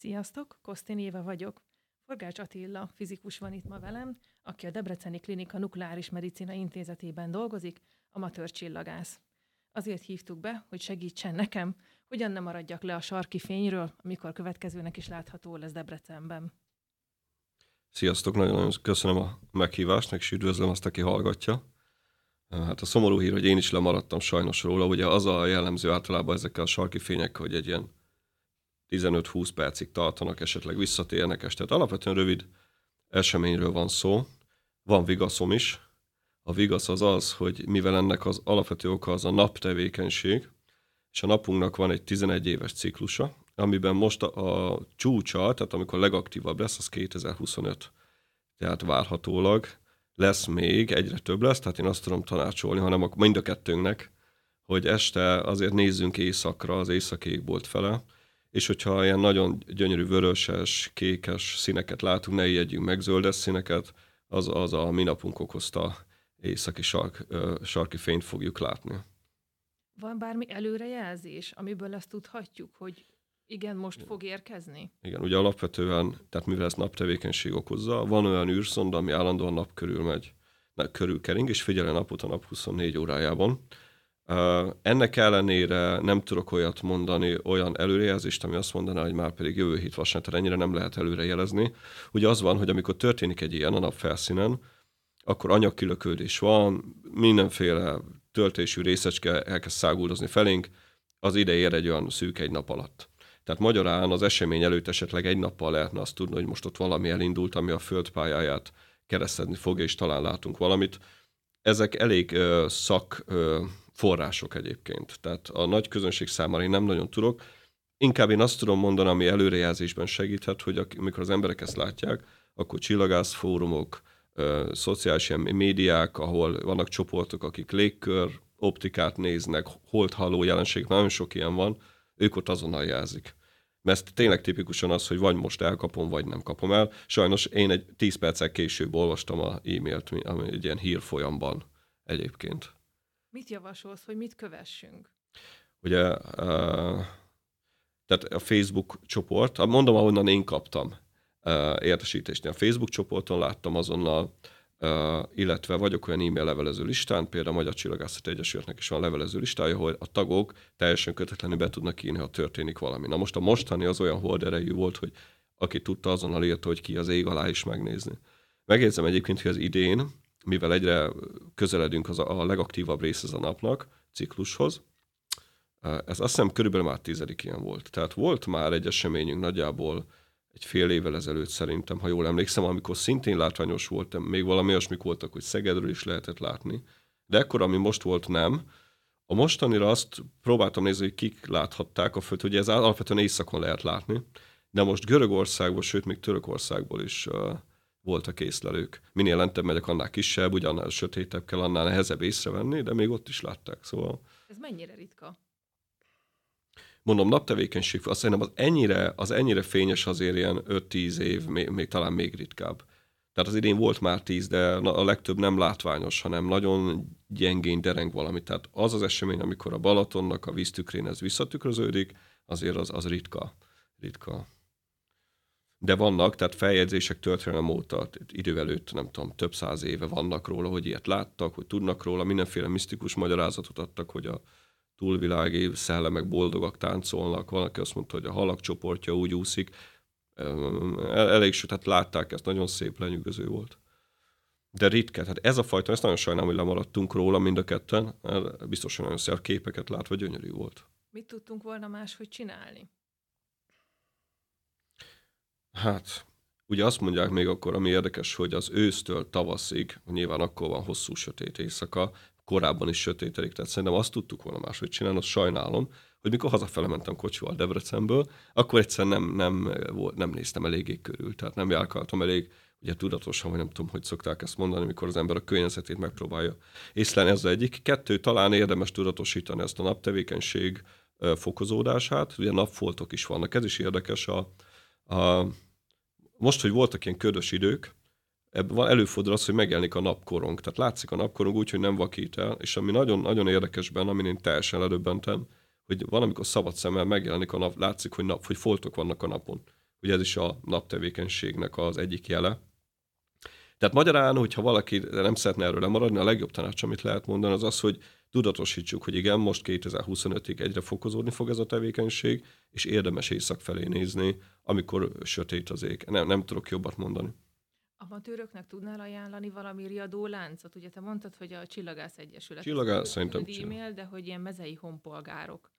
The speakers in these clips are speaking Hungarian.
Sziasztok, Kosztin Éva vagyok. Forgács Attila, fizikus van itt ma velem, aki a Debreceni Klinika Nukleáris Medicina Intézetében dolgozik, amatőr csillagász. Azért hívtuk be, hogy segítsen nekem, hogyan nem maradjak le a sarki fényről, amikor következőnek is látható lesz Debrecenben. Sziasztok, nagyon köszönöm a meghívást, meg is üdvözlöm azt, aki hallgatja. Hát a szomorú hír, hogy én is lemaradtam sajnos róla, ugye az a jellemző általában ezekkel a sarki fényekkel, hogy egy ilyen 15-20 percig tartanak, esetleg visszatérnek este. Tehát alapvetően rövid eseményről van szó. Van vigaszom is. A vigasz az az, hogy mivel ennek az alapvető oka az a naptevékenység, és a napunknak van egy 11 éves ciklusa, amiben most a, a csúcsa, tehát amikor legaktívabb lesz, az 2025. Tehát várhatólag lesz még, egyre több lesz, tehát én azt tudom tanácsolni, hanem mind a kettőnknek, hogy este azért nézzünk éjszakra, az északi égbolt fele, és hogyha ilyen nagyon gyönyörű vöröses, kékes színeket látunk, ne ijedjünk meg zöldes színeket, az, az a minapunk okozta északi sark, sarki fényt fogjuk látni. Van bármi előrejelzés, amiből ezt tudhatjuk, hogy igen, most fog érkezni? Igen, ugye alapvetően, tehát mivel ezt naptevékenység okozza, van olyan űrszonda, ami állandóan nap körül megy, körül kering, és figyel a napot a nap 24 órájában. Ennek ellenére nem tudok olyat mondani, olyan előrejelzést, ami azt mondaná, hogy már pedig jövő hét vasárnap, ennyire nem lehet előrejelezni. Ugye az van, hogy amikor történik egy ilyen a nap felszínen, akkor anyagkilökődés van, mindenféle töltésű részecske elkezd száguldozni felénk, az ide ér egy olyan szűk egy nap alatt. Tehát magyarán az esemény előtt esetleg egy nappal lehetne azt tudni, hogy most ott valami elindult, ami a földpályáját keresztedni fogja, és talán látunk valamit. Ezek elég ö, szak ö, források egyébként. Tehát a nagy közönség számára én nem nagyon tudok. Inkább én azt tudom mondani, ami előrejelzésben segíthet, hogy amikor az emberek ezt látják, akkor csillagász fórumok, szociális médiák, ahol vannak csoportok, akik légkör, optikát néznek, holdhalló jelenség, nagyon sok ilyen van, ők ott azonnal jelzik. Mert tényleg tipikusan az, hogy vagy most elkapom, vagy nem kapom el. Sajnos én egy 10 perccel később olvastam a e-mailt, ami egy ilyen hírfolyamban egyébként. Mit javasolsz, hogy mit kövessünk? Ugye, uh, tehát a Facebook csoport, mondom, ahonnan én kaptam uh, értesítést. A Facebook csoporton láttam azonnal illetve vagyok olyan e-mail levelező listán, például a Magyar Csillagászat Egyesületnek is van levelező listája, hogy a tagok teljesen kötetlenül be tudnak írni, ha történik valami. Na most a mostani az olyan horderejű volt, hogy aki tudta, azonnal írta, hogy ki az ég alá is megnézni. Megjegyzem egyébként, hogy az idén, mivel egyre közeledünk az a, legaktívabb rész az a napnak, ciklushoz, ez azt hiszem körülbelül már tizedik ilyen volt. Tehát volt már egy eseményünk nagyjából egy fél évvel ezelőtt szerintem, ha jól emlékszem, amikor szintén látványos volt, még valami olyasmik voltak, hogy Szegedről is lehetett látni, de ekkor, ami most volt, nem. A mostanira azt próbáltam nézni, hogy kik láthatták a föld, hogy ez alapvetően éjszakon lehet látni, de most Görögországból, sőt még Törökországból is voltak észlelők. Minél lentebb megyek, annál kisebb, ugyanaz sötétebb kell, annál nehezebb észrevenni, de még ott is látták. Szóval... Ez mennyire ritka? mondom, naptevékenység, azt szerintem az ennyire, az ennyire fényes azért ilyen 5-10 év, még, még talán még ritkább. Tehát az idén volt már 10, de a legtöbb nem látványos, hanem nagyon gyengén dereng valami. Tehát az az esemény, amikor a Balatonnak a víztükrén ez visszatükröződik, azért az, az ritka. ritka. De vannak, tehát feljegyzések történelem óta, idő előtt, nem tudom, több száz éve vannak róla, hogy ilyet láttak, hogy tudnak róla, mindenféle misztikus magyarázatot adtak, hogy a, túlvilági szellemek boldogak táncolnak, van, aki azt mondta, hogy a halak csoportja úgy úszik. Elég sőt, hát látták ezt, nagyon szép, lenyűgöző volt. De ritkán, hát ez a fajta, ezt nagyon sajnálom, hogy lemaradtunk róla mind a ketten, biztosan nagyon szép képeket látva gyönyörű volt. Mit tudtunk volna máshogy csinálni? Hát, ugye azt mondják még akkor, ami érdekes, hogy az ősztől tavaszig, nyilván akkor van hosszú sötét éjszaka, korábban is sötétedik, tehát szerintem azt tudtuk volna máshogy csinálni, azt sajnálom, hogy mikor hazafele mentem kocsival Debrecenből, akkor egyszer nem, nem, nem néztem eléggé körül, tehát nem járkáltam elég ugye tudatosan, vagy nem tudom, hogy szokták ezt mondani, amikor az ember a környezetét megpróbálja észlelni, ez az egyik. Kettő, talán érdemes tudatosítani ezt a naptevékenység fokozódását, ugye napfoltok is vannak, ez is érdekes. A, a, most, hogy voltak ilyen ködös idők, ebben van, előfordul az, hogy megjelenik a napkorong. Tehát látszik a napkorong úgy, hogy nem vakít el, és ami nagyon, nagyon érdekes benne, amin én teljesen ledöbbentem, hogy valamikor szabad szemmel megjelenik a nap, látszik, hogy, nap, hogy foltok vannak a napon. Ugye ez is a naptevékenységnek az egyik jele. Tehát magyarán, hogyha valaki nem szeretne erről lemaradni, a legjobb tanács, amit lehet mondani, az az, hogy tudatosítsuk, hogy igen, most 2025-ig egyre fokozódni fog ez a tevékenység, és érdemes éjszak felé nézni, amikor sötét az ég. Nem, nem tudok jobbat mondani. Amatőröknek tudnál ajánlani valami riadó láncot? Ugye te mondtad, hogy a Csillagász Egyesület. Csillagász szerintem e-mail, de hogy ilyen mezei honpolgárok.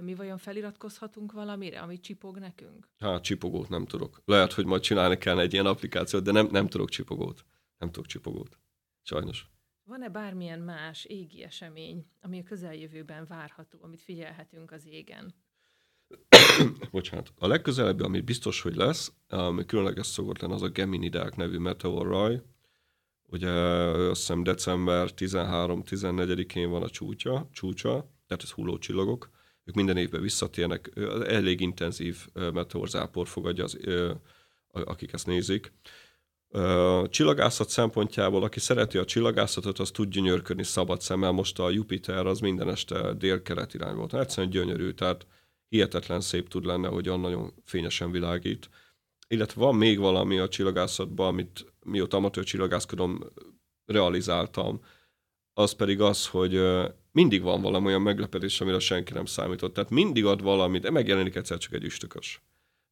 Mi vajon feliratkozhatunk valamire, amit csipog nekünk? Hát csipogót nem tudok. Lehet, hogy majd csinálni kell egy ilyen applikációt, de nem, nem tudok csipogót. Nem tudok csipogót. Sajnos. Van-e bármilyen más égi esemény, ami a közeljövőben várható, amit figyelhetünk az égen? Bocsánat. A legközelebbi, ami biztos, hogy lesz, ami különleges szokott lenni, az a Geminidák nevű meteorraj. Ugye azt hiszem december 13-14-én van a csúcsa, csúcsa, tehát ez hullócsillagok. Ők minden évben visszatérnek, elég intenzív meteorzápor fogadja, az, akik ezt nézik. Csillagászat szempontjából, aki szereti a csillagászatot, az tud gyönyörködni szabad szemmel. Most a Jupiter az minden este dél-kelet irány volt. Egyszerűen gyönyörű, tehát hihetetlen szép tud lenne, hogy nagyon fényesen világít. Illetve van még valami a csillagászatban, amit mióta amatőr csillagászkodom, realizáltam, az pedig az, hogy mindig van valami olyan meglepetés, amire senki nem számított. Tehát mindig ad valamit, de megjelenik egyszer csak egy üstökös.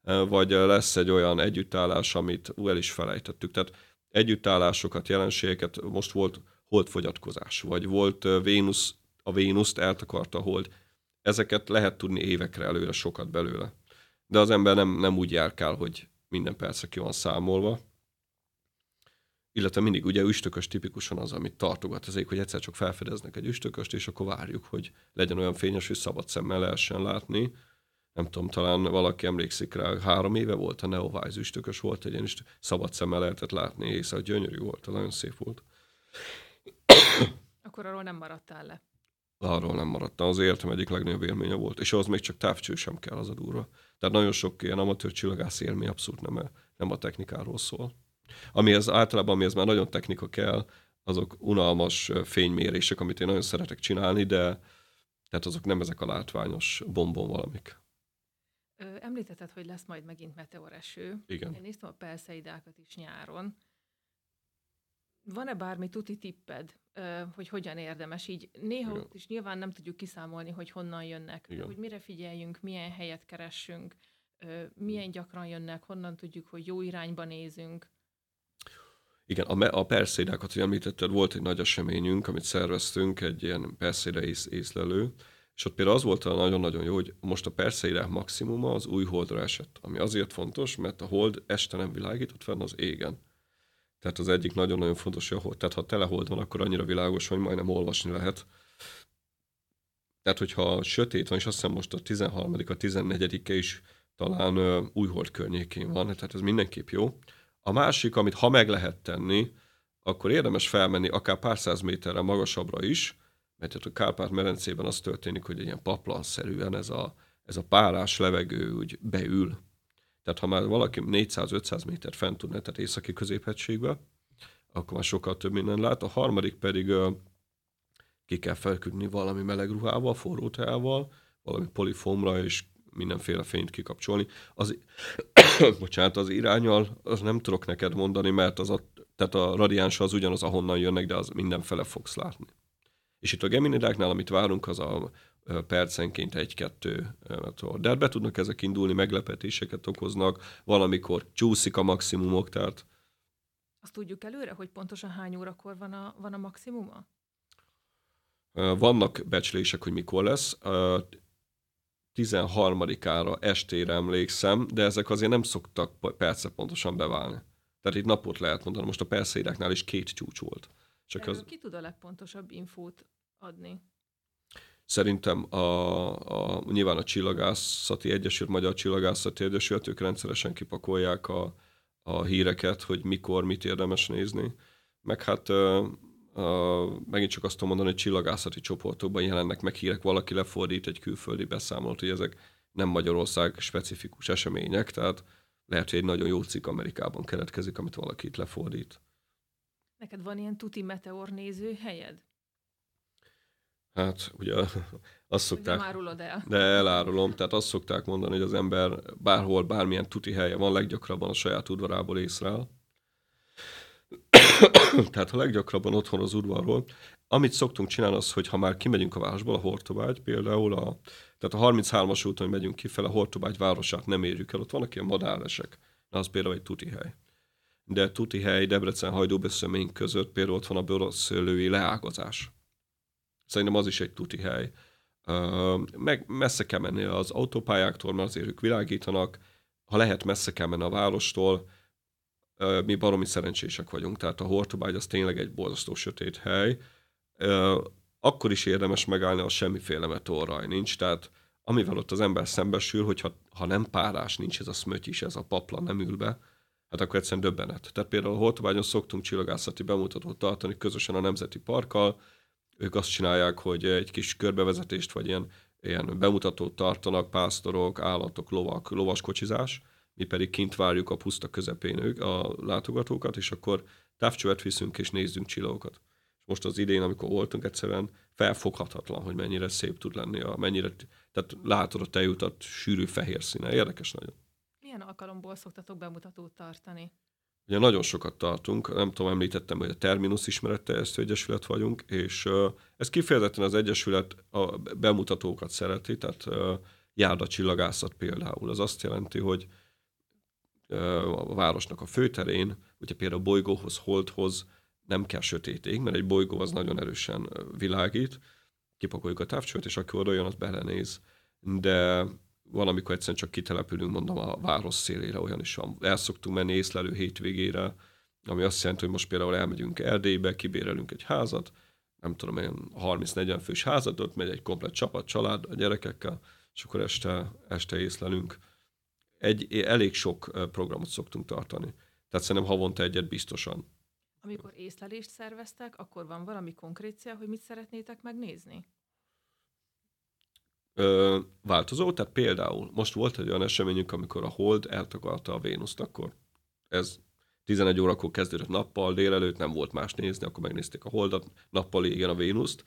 Vagy lesz egy olyan együttállás, amit ú, el is felejtettük. Tehát együttállásokat, jelenségeket, most volt holdfogyatkozás, vagy volt Vénusz, a Vénuszt eltakarta a hold ezeket lehet tudni évekre előre sokat belőle. De az ember nem, nem úgy járkál, hogy minden percre ki van számolva. Illetve mindig ugye üstökös tipikusan az, amit tartogat az ég, hogy egyszer csak felfedeznek egy üstököst, és akkor várjuk, hogy legyen olyan fényes, hogy szabad szemmel lehessen látni. Nem tudom, talán valaki emlékszik rá, három éve volt a Neowise üstökös, volt egy ilyen is szabad szemmel lehetett látni, és gyönyörű volt, nagyon szép volt. Akkor arról nem maradtál le arról nem maradtam. Az életem egyik legnagyobb élménye volt, és ahhoz még csak távcső sem kell az a durva. Tehát nagyon sok ilyen amatőr csillagász élmény abszolút nem, nem a technikáról szól. Amihez általában, amihez már nagyon technika kell, azok unalmas fénymérések, amit én nagyon szeretek csinálni, de tehát azok nem ezek a látványos bombon valamik. Említetted, hogy lesz majd megint meteoreső. Igen. Én néztem a perszeidákat is nyáron. Van-e bármi tuti tipped, hogy hogyan érdemes így? Néha Igen. is nyilván nem tudjuk kiszámolni, hogy honnan jönnek, Igen. hogy mire figyeljünk, milyen helyet keressünk, milyen gyakran jönnek, honnan tudjuk, hogy jó irányba nézünk. Igen, a, a perszédákat, hogy említetted, volt egy nagy eseményünk, amit szerveztünk, egy ilyen perszéda ész, észlelő, és ott például az volt a nagyon-nagyon jó, hogy most a perszédák maximuma az új holdra esett, ami azért fontos, mert a hold este nem világított fenn az égen. Tehát az egyik nagyon-nagyon fontos, hogy tehát ha telehold van, akkor annyira világos, hogy majdnem olvasni lehet. Tehát, hogyha sötét van, és azt hiszem most a 13 a 14 is talán uh, újhold környékén van, tehát ez mindenképp jó. A másik, amit ha meg lehet tenni, akkor érdemes felmenni akár pár száz méterre magasabbra is, mert a Kárpát-medencében az történik, hogy egy ilyen paplanszerűen ez a, ez a párás levegő úgy beül tehát ha már valaki 400-500 méter fent tudna, tehát északi középhegységbe, akkor már sokkal több minden lát. A harmadik pedig ki kell felküldni valami meleg ruhával, forró teával, valami polifomra, és mindenféle fényt kikapcsolni. Az, bocsánat, az irányal, az nem tudok neked mondani, mert az a, tehát a radiánsa az ugyanaz, ahonnan jönnek, de az mindenfele fogsz látni. És itt a Geminidáknál, amit várunk, az a percenként egy-kettő De be tudnak ezek indulni, meglepetéseket okoznak, valamikor csúszik a maximumok, tehát... Azt tudjuk előre, hogy pontosan hány órakor van a, van a maximuma? Vannak becslések, hogy mikor lesz. 13-ára estére emlékszem, de ezek azért nem szoktak perce pontosan beválni. Tehát itt napot lehet mondani. Most a perszédeknál is két csúcs volt. Csak az... ki tud a legpontosabb infót adni? Szerintem a, a, nyilván a Csillagászati Egyesület, Magyar Csillagászati Egyesület, ők rendszeresen kipakolják a, a híreket, hogy mikor, mit érdemes nézni. Meg hát a, a, megint csak azt tudom mondani, hogy csillagászati csoportokban jelennek meg hírek, valaki lefordít egy külföldi beszámolót, hogy ezek nem Magyarország specifikus események, tehát lehet, hogy egy nagyon jó cikk Amerikában keletkezik, amit valaki itt lefordít. Neked van ilyen tuti meteor néző helyed? Hát ugye azt szokták... Árulod el. De elárulom, tehát azt szokták mondani, hogy az ember bárhol, bármilyen tuti helye van, leggyakrabban a saját udvarából észrel. tehát a leggyakrabban otthon az udvarról. Amit szoktunk csinálni az, hogy ha már kimegyünk a városból, a Hortobágy például, a, tehát a 33-as úton, hogy megyünk kifele, a Hortobágy városát nem érjük el, ott vannak ilyen madárlesek. Az például egy tuti hely. De tuti hely Debrecen hajdúbeszömény között például ott van a boroszlői leágazás. Szerintem az is egy tuti hely. Meg messze kell menni az autópályáktól, mert azért ők világítanak. Ha lehet, messze kell menni a várostól. Mi baromi szerencsések vagyunk, tehát a Hortobágy az tényleg egy borzasztó sötét hely. Akkor is érdemes megállni, ha semmiféle meteorraj nincs, tehát amivel ott az ember szembesül, hogyha ha nem párás, nincs ez a szmöty is, ez a papla nem ül be, hát akkor egyszerűen döbbenet. Tehát például a Hortobágyon szoktunk csillagászati bemutatót tartani közösen a Nemzeti Parkkal, ők azt csinálják, hogy egy kis körbevezetést, vagy ilyen, ilyen bemutatót tartanak, pásztorok, állatok, lovak, lovaskocsizás, mi pedig kint várjuk a puszta közepén ők, a látogatókat, és akkor távcsövet viszünk, és nézzünk csillagokat. Most az idén, amikor voltunk, egyszerűen felfoghatatlan, hogy mennyire szép tud lenni, a, mennyire, tehát látod a tejutat sűrű fehér színe. Érdekes nagyon. Milyen alkalomból szoktatok bemutatót tartani? Ugye nagyon sokat tartunk, nem tudom, említettem, hogy a Terminus ezt Egyesület vagyunk, és ez kifejezetten az Egyesület a bemutatókat szereti, tehát járda csillagászat például. Az azt jelenti, hogy a városnak a főterén, ugye például a bolygóhoz, holdhoz nem kell sötét ég, mert egy bolygó az nagyon erősen világít, kipakoljuk a távcsövet, és aki oda jön, az belenéz. De valamikor egyszerűen csak kitelepülünk, mondom, a város szélére, olyan is van. El szoktunk menni észlelő hétvégére, ami azt jelenti, hogy most például elmegyünk Erdélybe, kibérelünk egy házat, nem tudom, ilyen 30-40 fős házat, ott megy egy komplet csapat, család a gyerekekkel, és akkor este, este észlelünk. Egy, elég sok programot szoktunk tartani. Tehát szerintem havonta egyet biztosan. Amikor észlelést szerveztek, akkor van valami konkrét cél, hogy mit szeretnétek megnézni? Ö, változó, tehát például most volt egy olyan eseményünk, amikor a Hold eltakarta a Vénuszt, akkor ez 11 órakor kezdődött nappal, délelőtt nem volt más nézni, akkor megnézték a Holdat, nappal égen a Vénuszt,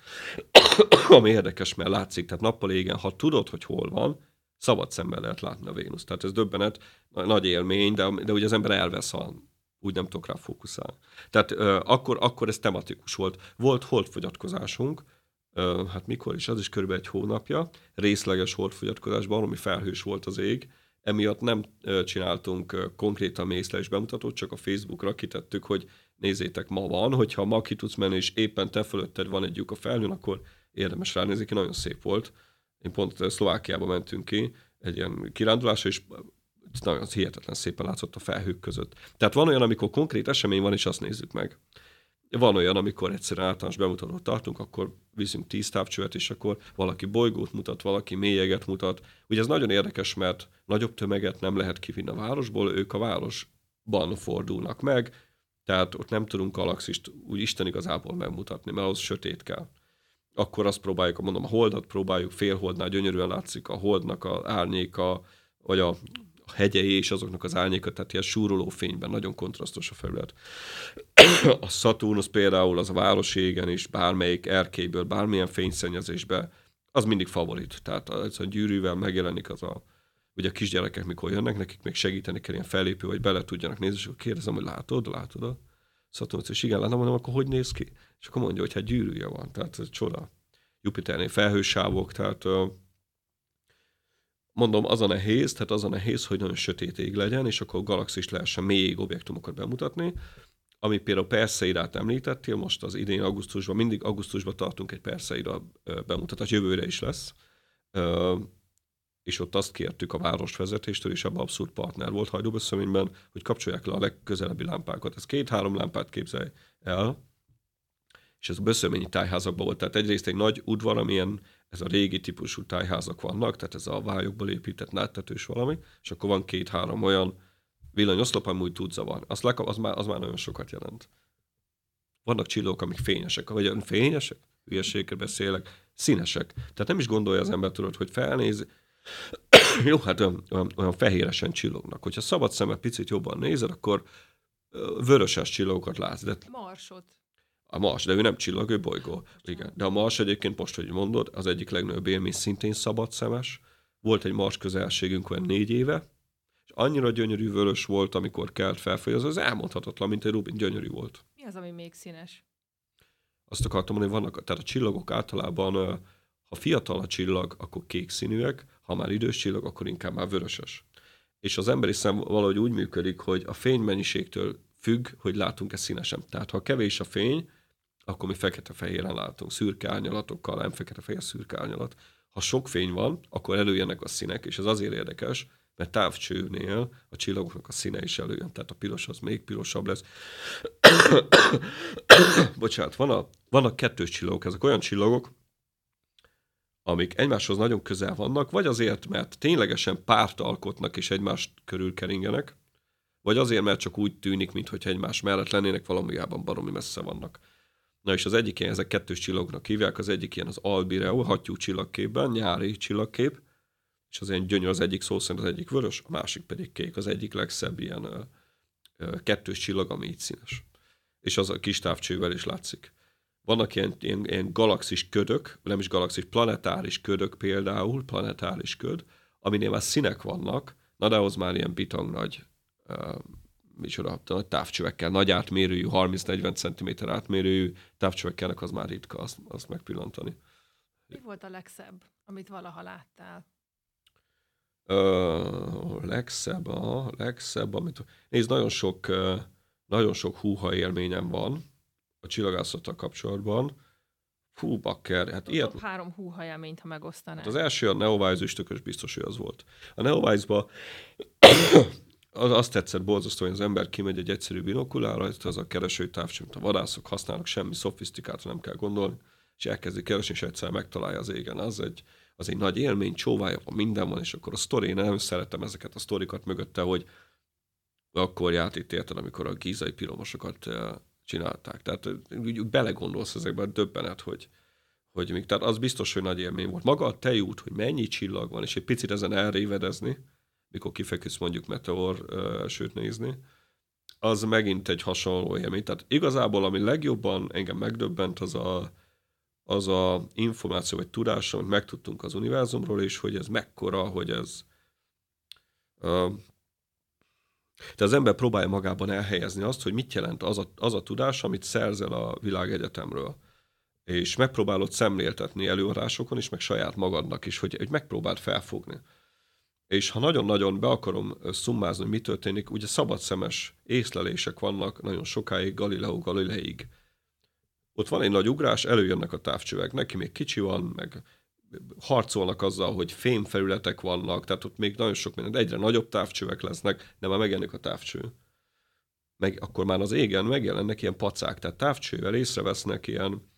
ami érdekes, mert látszik, tehát nappal égen, ha tudod, hogy hol van, szabad szemmel lehet látni a Vénuszt. Tehát ez döbbenet, nagy élmény, de, de ugye az ember elvesz, ha úgy nem tudok rá fókuszálni. Tehát ö, akkor, akkor ez tematikus volt. Volt holdfogyatkozásunk, hát mikor is, az is körülbelül egy hónapja, részleges holdfogyatkozásban, ami felhős volt az ég, emiatt nem csináltunk konkrétan mészlelés bemutatót, csak a Facebookra kitettük, hogy nézzétek, ma van, hogyha ma ki tudsz menni, és éppen te fölötted van egy lyuk a felhőn, akkor érdemes ránézni, ki nagyon szép volt. Én pont Szlovákiába mentünk ki, egy ilyen kirándulásra, és nagyon hihetetlen szépen látszott a felhők között. Tehát van olyan, amikor konkrét esemény van, és azt nézzük meg. Van olyan, amikor egyszerűen általános bemutatót tartunk, akkor viszünk tíz távcsövet, és akkor valaki bolygót mutat, valaki mélyeget mutat. Ugye ez nagyon érdekes, mert nagyobb tömeget nem lehet kivinni a városból, ők a városban fordulnak meg, tehát ott nem tudunk galaxist úgy Isten igazából megmutatni, mert az sötét kell. Akkor azt próbáljuk, mondom, a holdat próbáljuk, félholdnál gyönyörűen látszik a holdnak a árnyéka, vagy a hegyei és azoknak az árnyéka, tehát ilyen súroló fényben, nagyon kontrasztos a felület. a Saturnus például az a városégen is, bármelyik erkélyből, bármilyen fényszennyezésbe, az mindig favorit. Tehát az a gyűrűvel megjelenik az a, ugye a kisgyerekek mikor jönnek, nekik még segíteni kell ilyen fellépő, hogy bele tudjanak nézni, és akkor kérdezem, hogy látod, látod a Saturnus, és igen, látom, mondom, akkor hogy néz ki? És akkor mondja, hogy hát gyűrűje van, tehát ez csoda. Jupiternél felhősávok, tehát mondom, az a nehéz, tehát az a nehéz, hogy nagyon sötét ég legyen, és akkor galaxis lehessen mély objektumokat bemutatni, ami például Perseidát említettél, most az idén augusztusban, mindig augusztusban tartunk egy Perseida bemutatást, jövőre is lesz, és ott azt kértük a városvezetéstől, és abban abszolút partner volt Hajdúböszöményben, hogy kapcsolják le a legközelebbi lámpákat. Ez két-három lámpát képzelj el, és ez a böszöményi tájházakban volt. Tehát egyrészt egy nagy udvar, amilyen ez a régi típusú tájházak vannak, tehát ez a vályokból épített náttetős valami, és akkor van két-három olyan villanyoszlop, ami úgy tudza van. Az, le, az, már, az már nagyon sokat jelent. Vannak csillók, amik fényesek, vagy fényesek? Hülyeségekre beszélek. Színesek. Tehát nem is gondolja az ember, tudod, hogy felnéz, jó, hát olyan, olyan, olyan fehéresen csillognak. Hogyha szabad szemmel picit jobban nézed, akkor vöröses csillókat látsz. De... Marsot. A Mars, de ő nem csillag, ő bolygó. Igen. De a Mars egyébként most, hogy mondod, az egyik legnagyobb élmény szintén szabad szemes. Volt egy Mars közelségünk olyan négy éve, és annyira gyönyörű vörös volt, amikor kelt felfoly, az, az elmondhatatlan, mint egy Rubin, gyönyörű volt. Mi az, ami még színes? Azt akartam mondani, vannak, tehát a csillagok általában, ha fiatal a csillag, akkor kék színűek, ha már idős csillag, akkor inkább már vöröses. És az emberi szem valahogy úgy működik, hogy a fénymennyiségtől függ, hogy látunk-e színesen. Tehát ha kevés a fény, akkor mi fekete-fehéren látunk, szürke árnyalatokkal, nem fekete-fehér szürke árnyalat. Ha sok fény van, akkor előjönnek a színek, és ez azért érdekes, mert távcsőnél a csillagoknak a színe is előjön, tehát a piros az még pirosabb lesz. Bocsánat, van a, vannak kettős csillagok, ezek olyan csillagok, amik egymáshoz nagyon közel vannak, vagy azért, mert ténylegesen párt alkotnak és egymást körül keringenek, vagy azért, mert csak úgy tűnik, mintha egymás mellett lennének, valamiában baromi messze vannak. Na és az egyik ilyen, ezek kettős csillagoknak hívják, az egyik ilyen az Albireo, hattyú csillagképben, nyári csillagkép, és az ilyen gyönyör az egyik szó szerint az egyik vörös, a másik pedig kék, az egyik legszebb ilyen ö, ö, kettős csillag, ami így színes. És az a kis távcsővel is látszik. Vannak ilyen, ilyen, ilyen galaxis ködök, nem is galaxis, planetáris ködök például, planetáris köd, aminél már színek vannak, na de ahhoz már ilyen bitang nagy uh, micsoda, nagy távcsövekkel, nagy átmérőjű, 30-40 cm átmérőjű távcsövekkelnek az már ritka azt, azt megpillantani. Mi volt a legszebb, amit valaha láttál? Ö, legszebb, a legszebb, amit... Nézd, nagyon sok, nagyon sok húha élményem van a csillagászattal kapcsolatban. Fú, bakker, hát a ilyet... Három húha élményt, ha megosztanál. Hát az első a üstökös, biztos, hogy az volt. A Neowise-ba az azt tetszett borzasztó, hogy az ember kimegy egy egyszerű binokulára, az a kereső távcső, amit a vadászok használnak, semmi szofisztikátra nem kell gondolni, és elkezdi keresni, és egyszer megtalálja az égen. Az egy, az egy nagy élmény, csóvája van, minden van, és akkor a sztori, én nem szeretem ezeket a sztorikat mögötte, hogy akkor járt itt érted, amikor a gízai piromosokat csinálták. Tehát úgy belegondolsz ezekben döbbenet, hogy, hogy még, tehát az biztos, hogy nagy élmény volt. Maga a tejút, hogy mennyi csillag van, és egy picit ezen elrévedezni, mikor kifeküdsz mondjuk meteor sőt nézni, az megint egy hasonló élmény. Tehát igazából, ami legjobban engem megdöbbent, az a, az a információ vagy tudás, amit megtudtunk az univerzumról, és hogy ez mekkora, hogy ez... De az ember próbálja magában elhelyezni azt, hogy mit jelent az a, az a tudás, amit szerzel a világegyetemről. És megpróbálod szemléltetni előadásokon is, meg saját magadnak is, hogy, hogy megpróbáld felfogni. És ha nagyon-nagyon be akarom szummázni, hogy mi történik, ugye szabadszemes észlelések vannak nagyon sokáig, Galileo Galileig. Ott van egy nagy ugrás, előjönnek a távcsövek, neki még kicsi van, meg harcolnak azzal, hogy fémfelületek vannak, tehát ott még nagyon sok minden, egyre nagyobb távcsövek lesznek, de már megjelenik a távcső. Meg akkor már az égen megjelennek ilyen pacák, tehát távcsővel észrevesznek ilyen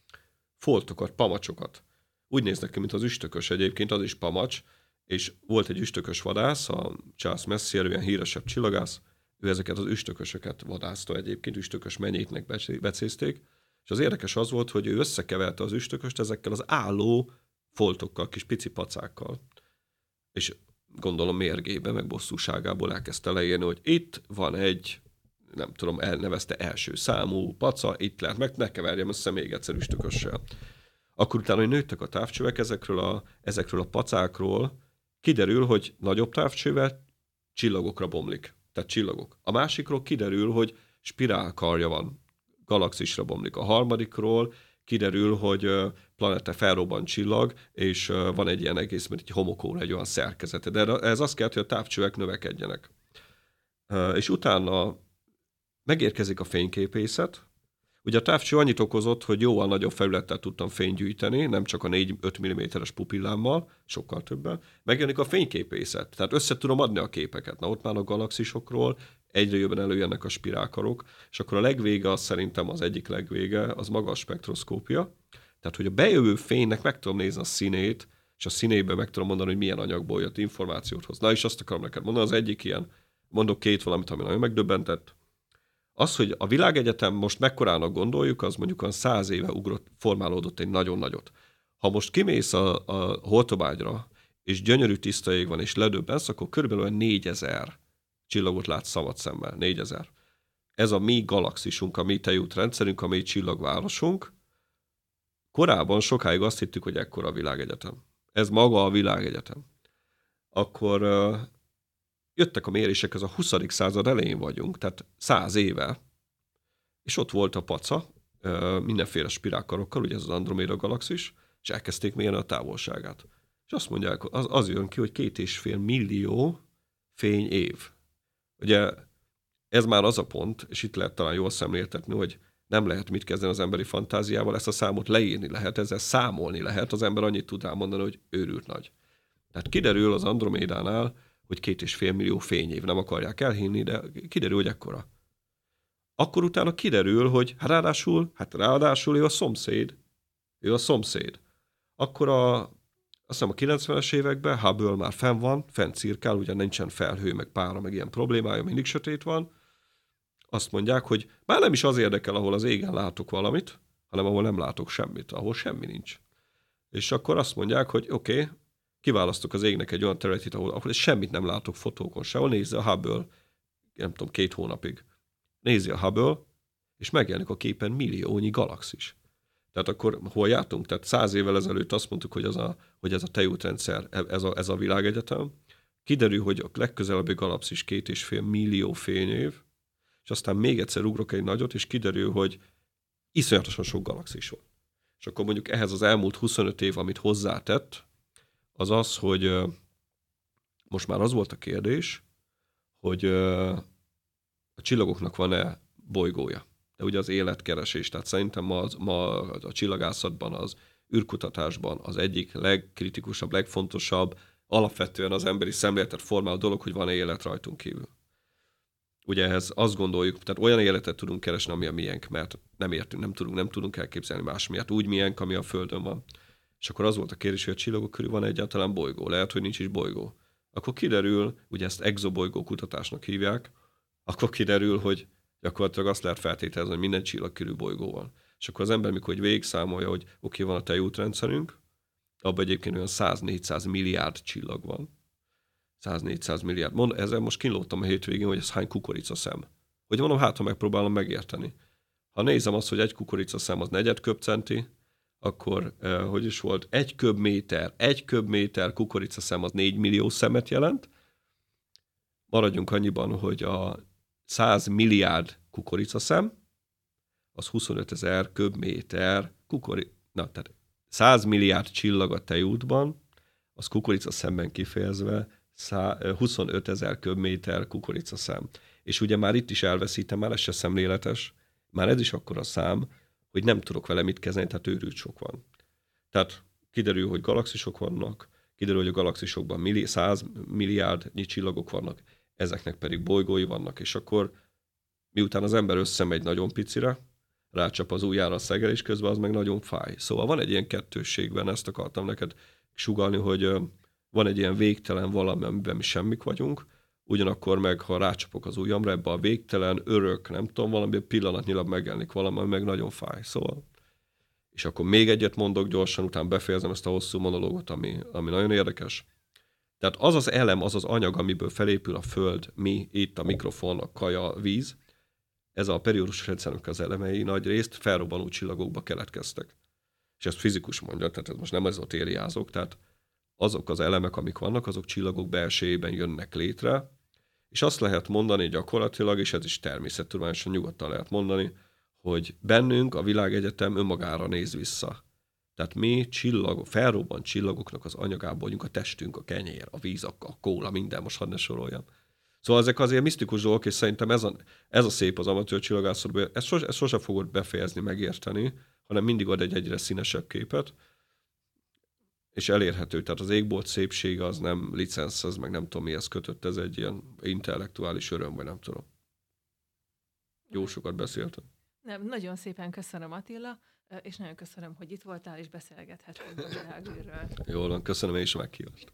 foltokat, pamacsokat. Úgy néznek ki, mint az üstökös egyébként, az is pamacs, és volt egy üstökös vadász, a Charles Messier, ilyen híresebb csillagász, ő ezeket az üstökösöket vadászta egyébként, üstökös menyétnek becézték, és az érdekes az volt, hogy ő összekeverte az üstököst ezekkel az álló foltokkal, kis pici pacákkal. És gondolom mérgébe, meg bosszúságából elkezdte leírni, hogy itt van egy, nem tudom, elnevezte első számú paca, itt lehet, meg ne keverjem össze még egyszer üstökössel. Akkor utána, hogy nőttek a távcsövek ezekről a, ezekről a pacákról, kiderül, hogy nagyobb távcsővel csillagokra bomlik. Tehát csillagok. A másikról kiderül, hogy spirálkarja van, galaxisra bomlik. A harmadikról kiderül, hogy planete felrobban csillag, és van egy ilyen egész, mint egy homokóra, egy olyan szerkezete. De ez azt kell, hogy a távcsövek növekedjenek. És utána megérkezik a fényképészet, Ugye a távcső annyit okozott, hogy jóval nagyobb felülettel tudtam fényt gyűjteni, nem csak a 4-5 mm-es pupillámmal, sokkal többen. Megjelenik a fényképészet, tehát össze tudom adni a képeket. Na ott már a galaxisokról egyre jobban előjönnek a spirálkarok, és akkor a legvége az szerintem az egyik legvége, az maga a spektroszkópia. Tehát, hogy a bejövő fénynek meg tudom nézni a színét, és a színében meg tudom mondani, hogy milyen anyagból jött információt hoz. Na és azt akarom neked mondani, az egyik ilyen, mondok két valamit, ami nagyon megdöbbentett, az, hogy a világegyetem most mekkorának gondoljuk, az mondjuk a száz éve ugrott, formálódott egy nagyon nagyot. Ha most kimész a, a holtobágyra, és gyönyörű tiszta ég van, és ledöbbensz, akkor körülbelül 4000 csillagot látsz szabad szemmel. 4000. ez a mi galaxisunk, a mi tejútrendszerünk, a mi csillagvárosunk, korábban sokáig azt hittük, hogy ekkora a világegyetem. Ez maga a világegyetem. Akkor jöttek a mérések, ez a 20. század elején vagyunk, tehát száz éve, és ott volt a paca, mindenféle spirálkarokkal, ugye ez az Andromeda galaxis, és elkezdték mérni a távolságát. És azt mondják, az, az jön ki, hogy két és fél millió fény év. Ugye ez már az a pont, és itt lehet talán jól szemléltetni, hogy nem lehet mit kezdeni az emberi fantáziával, ezt a számot leírni lehet, ezzel számolni lehet, az ember annyit tud elmondani, hogy őrült nagy. Tehát kiderül az Andromédánál, hogy két és fél millió fényév, nem akarják elhinni, de kiderül, hogy ekkora. Akkor utána kiderül, hogy hát ráadásul, hát ráadásul ő a szomszéd. Ő a szomszéd. Akkor a, azt hiszem a 90-es években Hubble már fenn van, fenn cirkál, ugye nincsen felhő, meg pára, meg ilyen problémája, mindig sötét van, azt mondják, hogy már nem is az érdekel, ahol az égen látok valamit, hanem ahol nem látok semmit, ahol semmi nincs. És akkor azt mondják, hogy oké, okay, kiválasztok az égnek egy olyan területet, ahol, ahol semmit nem látok fotókon sehol, nézze a Hubble, nem tudom, két hónapig. Nézi a Hubble, és megjelenik a képen milliónyi galaxis. Tehát akkor hol jártunk? Tehát száz évvel ezelőtt azt mondtuk, hogy, az a, hogy ez a tejútrendszer, ez a, ez a világegyetem. Kiderül, hogy a legközelebbi galaxis két és fél millió fényév, és aztán még egyszer ugrok egy nagyot, és kiderül, hogy iszonyatosan sok galaxis van. És akkor mondjuk ehhez az elmúlt 25 év, amit hozzátett, az az, hogy most már az volt a kérdés, hogy a csillagoknak van-e bolygója. De ugye az életkeresés, tehát szerintem ma, ma a csillagászatban, az űrkutatásban az egyik legkritikusabb, legfontosabb, alapvetően az emberi szemléletet formáló dolog, hogy van-e élet rajtunk kívül ugye ehhez azt gondoljuk, tehát olyan életet tudunk keresni, ami a miénk, mert nem értünk, nem tudunk, nem tudunk elképzelni más miatt úgy miénk, ami a Földön van. És akkor az volt a kérdés, hogy a csillagok körül van egyáltalán bolygó. Lehet, hogy nincs is bolygó. Akkor kiderül, ugye ezt exobolygó kutatásnak hívják, akkor kiderül, hogy gyakorlatilag azt lehet feltételezni, hogy minden csillag körül bolygó van. És akkor az ember, mikor végig számolja, hogy oké, okay, van a tejútrendszerünk, abban egyébként olyan 100-400 milliárd csillag van, 100-400 milliárd. Mond, ezzel most kínlódtam a hétvégén, hogy ez hány kukorica szem. Hogy mondom, hát ha megpróbálom megérteni. Ha nézem azt, hogy egy kukorica szem az negyed köbcenti, akkor hogy is volt, egy köbméter, egy köbméter kukorica szem az 4 millió szemet jelent. Maradjunk annyiban, hogy a 100 milliárd kukorica szem, az 25 ezer köbméter kukorica, na, tehát 100 milliárd csillag a tejútban, az kukorica szemben kifejezve 25 ezer köbméter kukoricaszám. És ugye már itt is elveszítem, már ez se szemléletes, már ez is akkor a szám, hogy nem tudok vele mit kezdeni, tehát őrült sok van. Tehát kiderül, hogy galaxisok vannak, kiderül, hogy a galaxisokban milli, 100 milliárdnyi csillagok vannak, ezeknek pedig bolygói vannak, és akkor miután az ember összemegy nagyon picire, rácsap az ujjára a szegel, és közben az meg nagyon fáj. Szóval van egy ilyen kettősségben, ezt akartam neked sugalni, hogy van egy ilyen végtelen valami, amiben mi semmik vagyunk, ugyanakkor meg, ha rácsapok az ujjamra, ebbe a végtelen, örök, nem tudom, valami pillanatnyilag megjelenik valami, ami meg nagyon fáj. Szóval és akkor még egyet mondok gyorsan, utána befejezem ezt a hosszú monológot, ami, ami nagyon érdekes. Tehát az az elem, az az anyag, amiből felépül a Föld, mi, itt a mikrofon, a kaja, a víz, ez a periódus rendszernek az elemei nagy részt felrobbanó csillagokba keletkeztek. És ezt fizikus mondja, tehát ez most nem ezotériázok, tehát azok az elemek, amik vannak, azok csillagok belsejében jönnek létre, és azt lehet mondani gyakorlatilag, és ez is természettudományosan nyugodtan lehet mondani, hogy bennünk a világegyetem önmagára néz vissza. Tehát mi csillagok, felrobbant csillagoknak az anyagából vagyunk a testünk, a kenyér, a víz, a kóla, minden, most hadd ne soroljam. Szóval ezek azért misztikus dolgok, és szerintem ez a, ez a szép az amatőr csillagászatban. Ezt, sos, ezt sose fogod befejezni, megérteni, hanem mindig ad egy egyre színesebb képet és elérhető. Tehát az égbolt szépség az nem licenszhez, meg nem tudom mihez kötött, ez egy ilyen intellektuális öröm, vagy nem tudom. Jó sokat beszéltem. Nem, nagyon szépen köszönöm Attila, és nagyon köszönöm, hogy itt voltál, és beszélgethettünk a világűrről. Jól van, köszönöm, és meghívást.